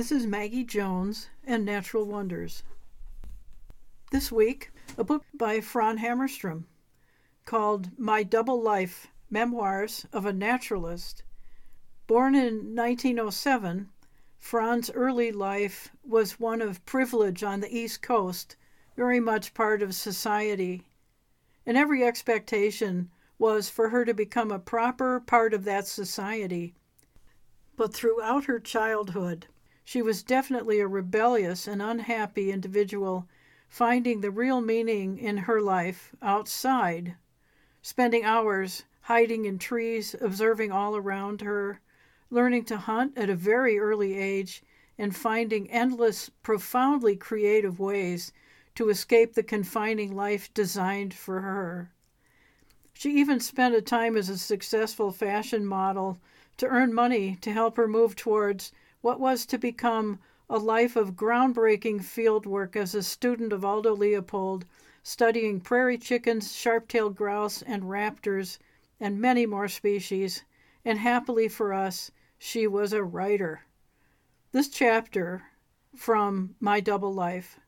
This is Maggie Jones and Natural Wonders. This week, a book by Fran Hamerstrom called My Double Life Memoirs of a Naturalist. Born in 1907, Fran's early life was one of privilege on the East Coast, very much part of society. And every expectation was for her to become a proper part of that society. But throughout her childhood, she was definitely a rebellious and unhappy individual, finding the real meaning in her life outside, spending hours hiding in trees, observing all around her, learning to hunt at a very early age, and finding endless, profoundly creative ways to escape the confining life designed for her. She even spent a time as a successful fashion model to earn money to help her move towards what was to become a life of groundbreaking field work as a student of Aldo Leopold, studying prairie chickens, sharp tailed grouse, and raptors, and many more species. And happily for us, she was a writer. This chapter from My Double Life,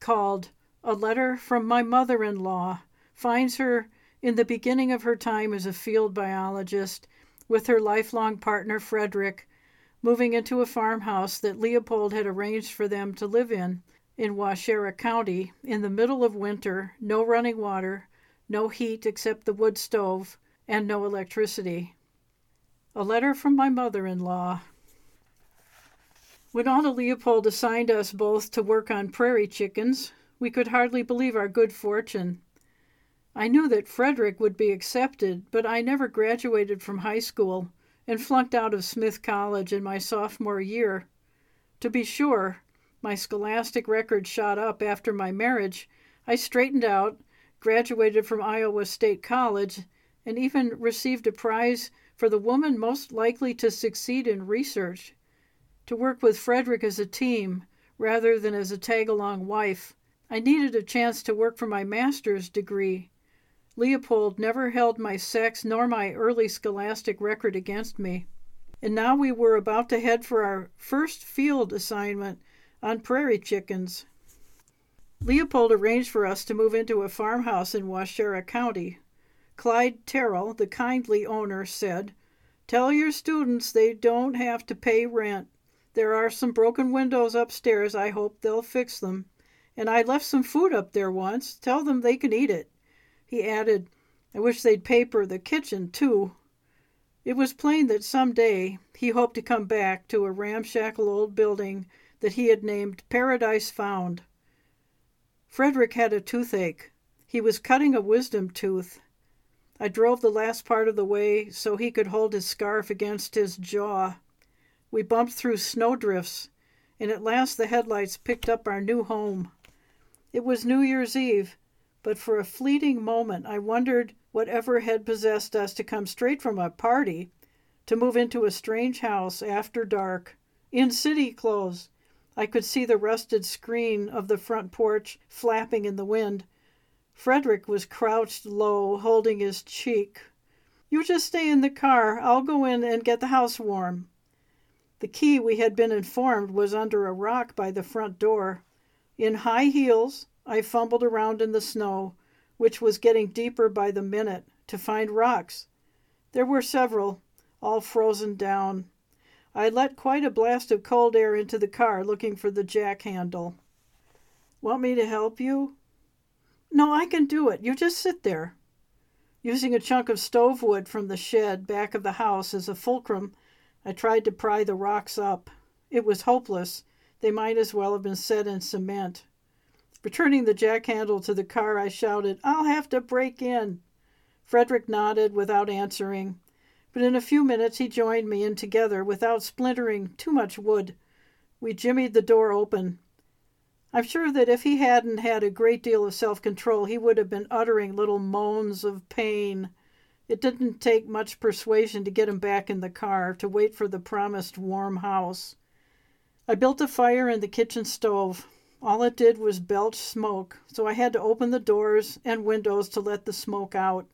called A Letter from My Mother in Law, finds her in the beginning of her time as a field biologist with her lifelong partner Frederick moving into a farmhouse that Leopold had arranged for them to live in in Waushara County in the middle of winter, no running water, no heat except the wood stove, and no electricity. A letter from my mother in law. When Aldo Leopold assigned us both to work on prairie chickens, we could hardly believe our good fortune. I knew that Frederick would be accepted, but I never graduated from high school and flunked out of Smith College in my sophomore year. To be sure, my scholastic record shot up after my marriage. I straightened out, graduated from Iowa State College, and even received a prize for the woman most likely to succeed in research. To work with Frederick as a team rather than as a tag along wife, I needed a chance to work for my master's degree. Leopold never held my sex nor my early scholastic record against me. And now we were about to head for our first field assignment on prairie chickens. Leopold arranged for us to move into a farmhouse in Waushara County. Clyde Terrell, the kindly owner, said, Tell your students they don't have to pay rent. There are some broken windows upstairs. I hope they'll fix them. And I left some food up there once. Tell them they can eat it. He added, I wish they'd paper the kitchen, too. It was plain that some day he hoped to come back to a ramshackle old building that he had named Paradise Found. Frederick had a toothache. He was cutting a wisdom tooth. I drove the last part of the way so he could hold his scarf against his jaw. We bumped through snowdrifts, and at last the headlights picked up our new home. It was New Year's Eve, but for a fleeting moment I wondered whatever had possessed us to come straight from a party to move into a strange house after dark, in city clothes. I could see the rusted screen of the front porch flapping in the wind. Frederick was crouched low, holding his cheek. You just stay in the car. I'll go in and get the house warm. The key, we had been informed, was under a rock by the front door. In high heels, I fumbled around in the snow, which was getting deeper by the minute, to find rocks. There were several, all frozen down. I let quite a blast of cold air into the car looking for the jack handle. Want me to help you? No, I can do it. You just sit there. Using a chunk of stove wood from the shed back of the house as a fulcrum, I tried to pry the rocks up. It was hopeless. They might as well have been set in cement. Returning the jack handle to the car, I shouted, I'll have to break in. Frederick nodded without answering, but in a few minutes he joined me, and together, without splintering too much wood, we jimmied the door open. I'm sure that if he hadn't had a great deal of self control, he would have been uttering little moans of pain. It didn't take much persuasion to get him back in the car, to wait for the promised warm house. I built a fire in the kitchen stove. All it did was belch smoke, so I had to open the doors and windows to let the smoke out.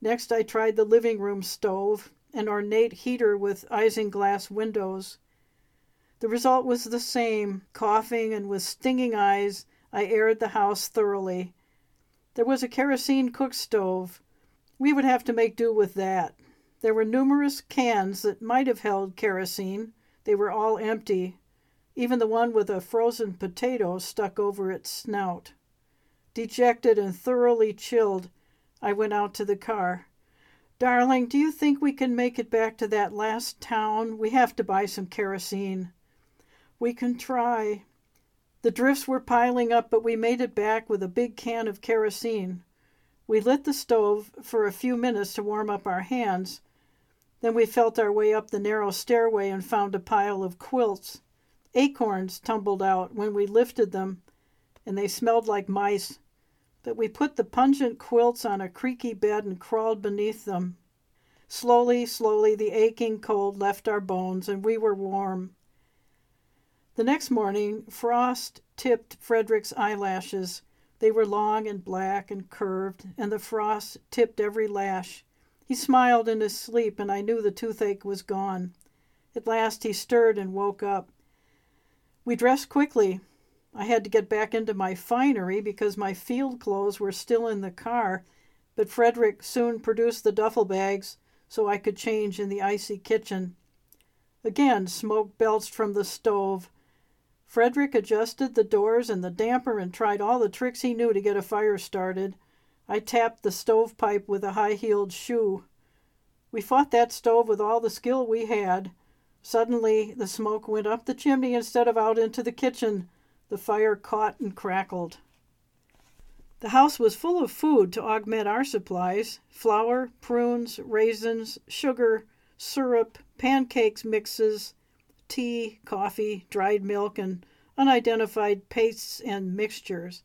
Next, I tried the living room stove, an ornate heater with isinglass windows. The result was the same. Coughing and with stinging eyes, I aired the house thoroughly. There was a kerosene cook stove. We would have to make do with that. There were numerous cans that might have held kerosene. They were all empty, even the one with a frozen potato stuck over its snout. Dejected and thoroughly chilled, I went out to the car. Darling, do you think we can make it back to that last town? We have to buy some kerosene. We can try. The drifts were piling up, but we made it back with a big can of kerosene. We lit the stove for a few minutes to warm up our hands. Then we felt our way up the narrow stairway and found a pile of quilts. Acorns tumbled out when we lifted them, and they smelled like mice. But we put the pungent quilts on a creaky bed and crawled beneath them. Slowly, slowly, the aching cold left our bones, and we were warm. The next morning, frost tipped Frederick's eyelashes. They were long and black and curved, and the frost tipped every lash. He smiled in his sleep, and I knew the toothache was gone. At last he stirred and woke up. We dressed quickly. I had to get back into my finery because my field clothes were still in the car, but Frederick soon produced the duffel bags so I could change in the icy kitchen. Again, smoke belched from the stove. Frederick adjusted the doors and the damper and tried all the tricks he knew to get a fire started. I tapped the stovepipe with a high heeled shoe. We fought that stove with all the skill we had. Suddenly, the smoke went up the chimney instead of out into the kitchen. The fire caught and crackled. The house was full of food to augment our supplies flour, prunes, raisins, sugar, syrup, pancakes mixes, tea, coffee, dried milk, and unidentified pastes and mixtures.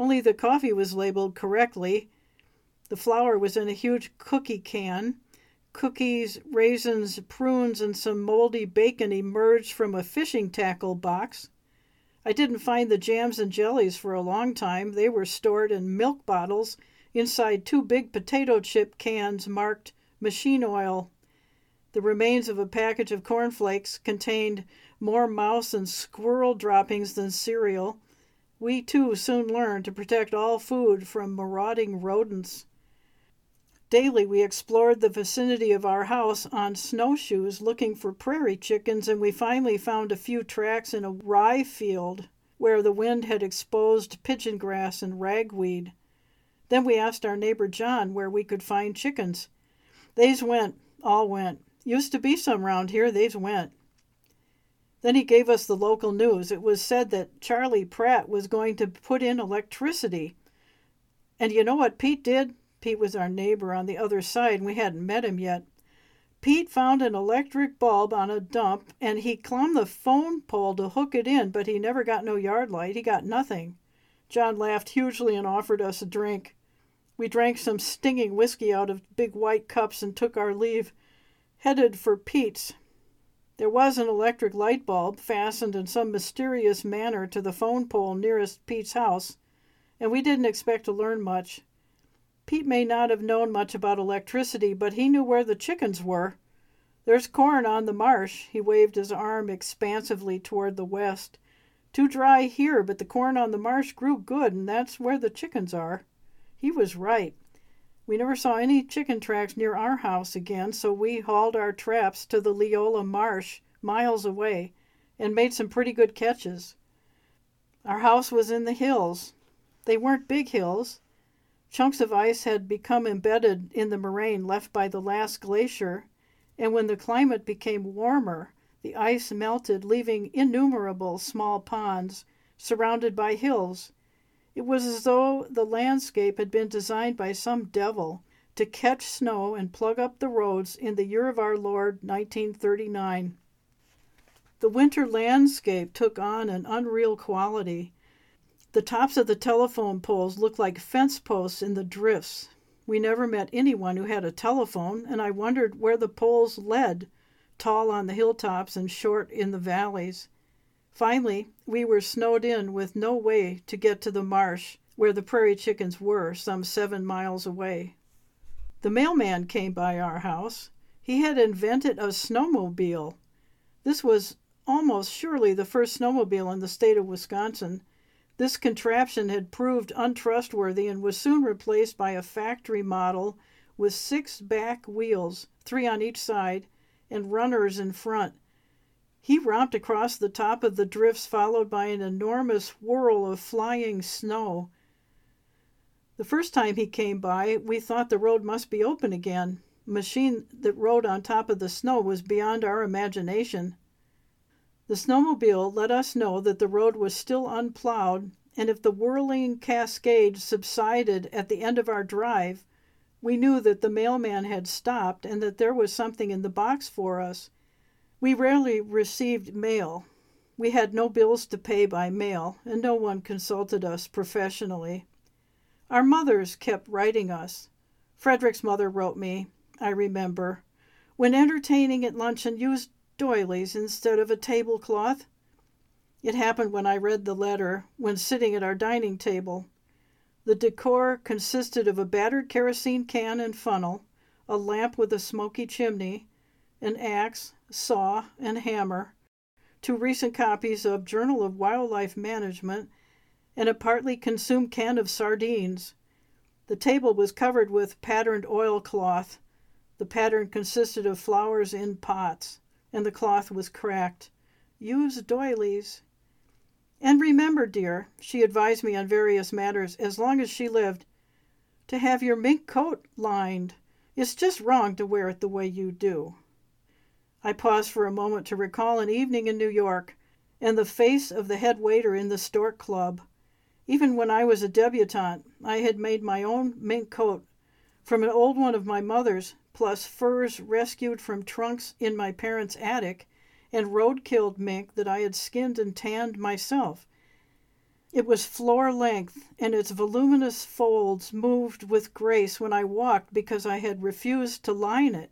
Only the coffee was labeled correctly. The flour was in a huge cookie can. Cookies, raisins, prunes, and some moldy bacon emerged from a fishing tackle box. I didn't find the jams and jellies for a long time. They were stored in milk bottles inside two big potato chip cans marked machine oil. The remains of a package of cornflakes contained more mouse and squirrel droppings than cereal. We too soon learned to protect all food from marauding rodents. Daily we explored the vicinity of our house on snowshoes looking for prairie chickens, and we finally found a few tracks in a rye field where the wind had exposed pigeon grass and ragweed. Then we asked our neighbor John where we could find chickens. They's went, all went. Used to be some round here, they's went. Then he gave us the local news. It was said that Charlie Pratt was going to put in electricity. And you know what Pete did? Pete was our neighbor on the other side, and we hadn't met him yet. Pete found an electric bulb on a dump, and he clumb the phone pole to hook it in, but he never got no yard light. He got nothing. John laughed hugely and offered us a drink. We drank some stinging whiskey out of big white cups and took our leave headed for Pete's. There was an electric light bulb fastened in some mysterious manner to the phone pole nearest Pete's house, and we didn't expect to learn much. Pete may not have known much about electricity, but he knew where the chickens were. There's corn on the marsh. He waved his arm expansively toward the west. Too dry here, but the corn on the marsh grew good, and that's where the chickens are. He was right. We never saw any chicken tracks near our house again, so we hauled our traps to the Leola Marsh, miles away, and made some pretty good catches. Our house was in the hills. They weren't big hills. Chunks of ice had become embedded in the moraine left by the last glacier, and when the climate became warmer, the ice melted, leaving innumerable small ponds surrounded by hills it was as though the landscape had been designed by some devil to catch snow and plug up the roads in the year of our Lord 1939. The winter landscape took on an unreal quality. The tops of the telephone poles looked like fence posts in the drifts. We never met anyone who had a telephone, and I wondered where the poles led, tall on the hilltops and short in the valleys. Finally, we were snowed in with no way to get to the marsh where the prairie chickens were, some seven miles away. The mailman came by our house. He had invented a snowmobile. This was almost surely the first snowmobile in the state of Wisconsin. This contraption had proved untrustworthy and was soon replaced by a factory model with six back wheels, three on each side, and runners in front. He romped across the top of the drifts, followed by an enormous whirl of flying snow. The first time he came by, we thought the road must be open again. A machine that rode on top of the snow was beyond our imagination. The snowmobile let us know that the road was still unplowed, and if the whirling cascade subsided at the end of our drive, we knew that the mailman had stopped and that there was something in the box for us. We rarely received mail. We had no bills to pay by mail, and no one consulted us professionally. Our mothers kept writing us. Frederick's mother wrote me, I remember, when entertaining at luncheon used doilies instead of a tablecloth. It happened when I read the letter, when sitting at our dining table. The decor consisted of a battered kerosene can and funnel, a lamp with a smoky chimney, an axe, saw, and hammer, two recent copies of Journal of Wildlife Management, and a partly consumed can of sardines. The table was covered with patterned oilcloth. The pattern consisted of flowers in pots and the cloth was cracked. Use doilies. And remember, dear, she advised me on various matters as long as she lived, to have your mink coat lined. It's just wrong to wear it the way you do. I paused for a moment to recall an evening in New York and the face of the head waiter in the Stork Club. Even when I was a debutante, I had made my own mink coat from an old one of my mother's plus furs rescued from trunks in my parents' attic, and road killed mink that I had skinned and tanned myself. It was floor length, and its voluminous folds moved with grace when I walked because I had refused to line it.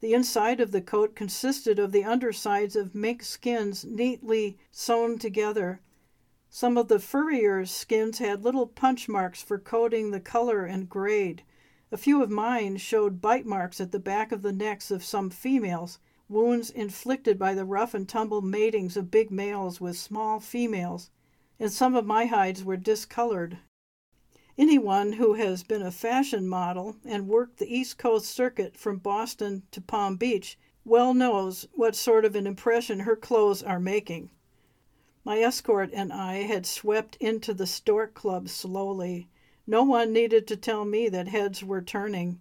The inside of the coat consisted of the undersides of mink skins neatly sewn together. Some of the furrier skins had little punch marks for coating the color and grade. A few of mine showed bite marks at the back of the necks of some females, wounds inflicted by the rough and tumble matings of big males with small females, and some of my hides were discolored. Anyone who has been a fashion model and worked the East Coast circuit from Boston to Palm Beach well knows what sort of an impression her clothes are making. My escort and I had swept into the Stork Club slowly, no one needed to tell me that heads were turning.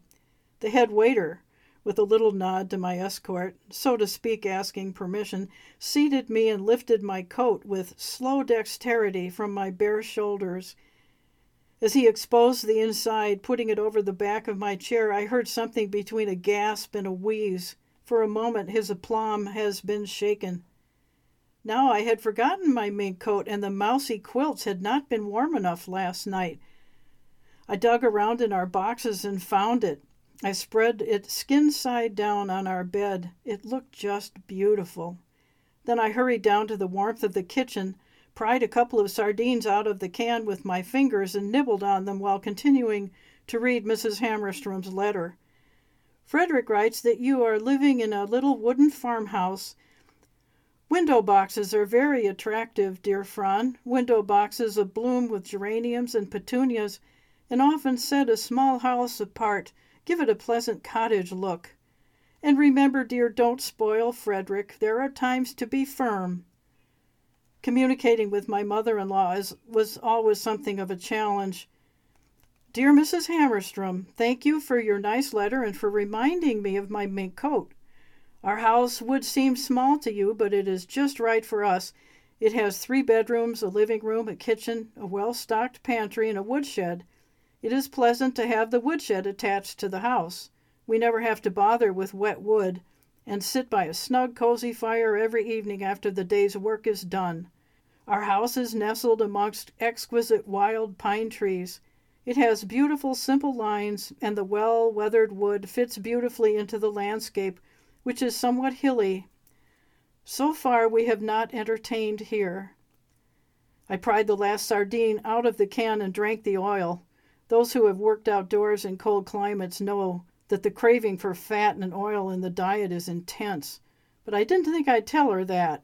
The head waiter, with a little nod to my escort, so to speak asking permission, seated me and lifted my coat with slow dexterity from my bare shoulders. As he exposed the inside, putting it over the back of my chair, I heard something between a gasp and a wheeze. For a moment his aplomb has been shaken. Now I had forgotten my mink coat, and the mousy quilts had not been warm enough last night. I dug around in our boxes and found it. I spread it skin side down on our bed. It looked just beautiful. Then I hurried down to the warmth of the kitchen, pried a couple of sardines out of the can with my fingers, and nibbled on them while continuing to read Mrs. Hamerstrom's letter. Frederick writes that you are living in a little wooden farmhouse. Window boxes are very attractive, dear Fran. Window boxes abloom with geraniums and petunias and often set a small house apart, give it a pleasant cottage look. And remember, dear, don't spoil Frederick. There are times to be firm. Communicating with my mother in law was always something of a challenge. Dear Mrs. Hamerstrom, thank you for your nice letter and for reminding me of my mink coat. Our house would seem small to you, but it is just right for us. It has three bedrooms, a living room, a kitchen, a well stocked pantry, and a woodshed. It is pleasant to have the woodshed attached to the house. We never have to bother with wet wood, and sit by a snug, cozy fire every evening after the day's work is done. Our house is nestled amongst exquisite wild pine trees. It has beautiful, simple lines, and the well weathered wood fits beautifully into the landscape, which is somewhat hilly. So far, we have not entertained here. I pried the last sardine out of the can and drank the oil. Those who have worked outdoors in cold climates know that the craving for fat and oil in the diet is intense, but I didn't think I'd tell her that.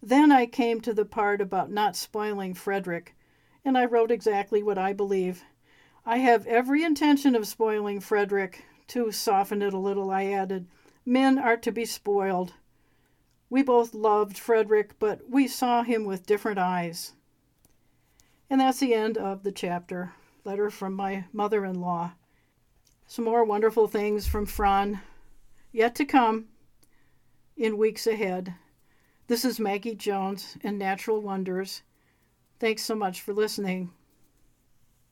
Then I came to the part about not spoiling Frederick, and I wrote exactly what I believe. I have every intention of spoiling Frederick. To soften it a little, I added, Men are to be spoiled. We both loved Frederick, but we saw him with different eyes. And that's the end of the chapter. Letter from my mother in law. Some more wonderful things from Fran yet to come in weeks ahead. This is Maggie Jones and Natural Wonders. Thanks so much for listening.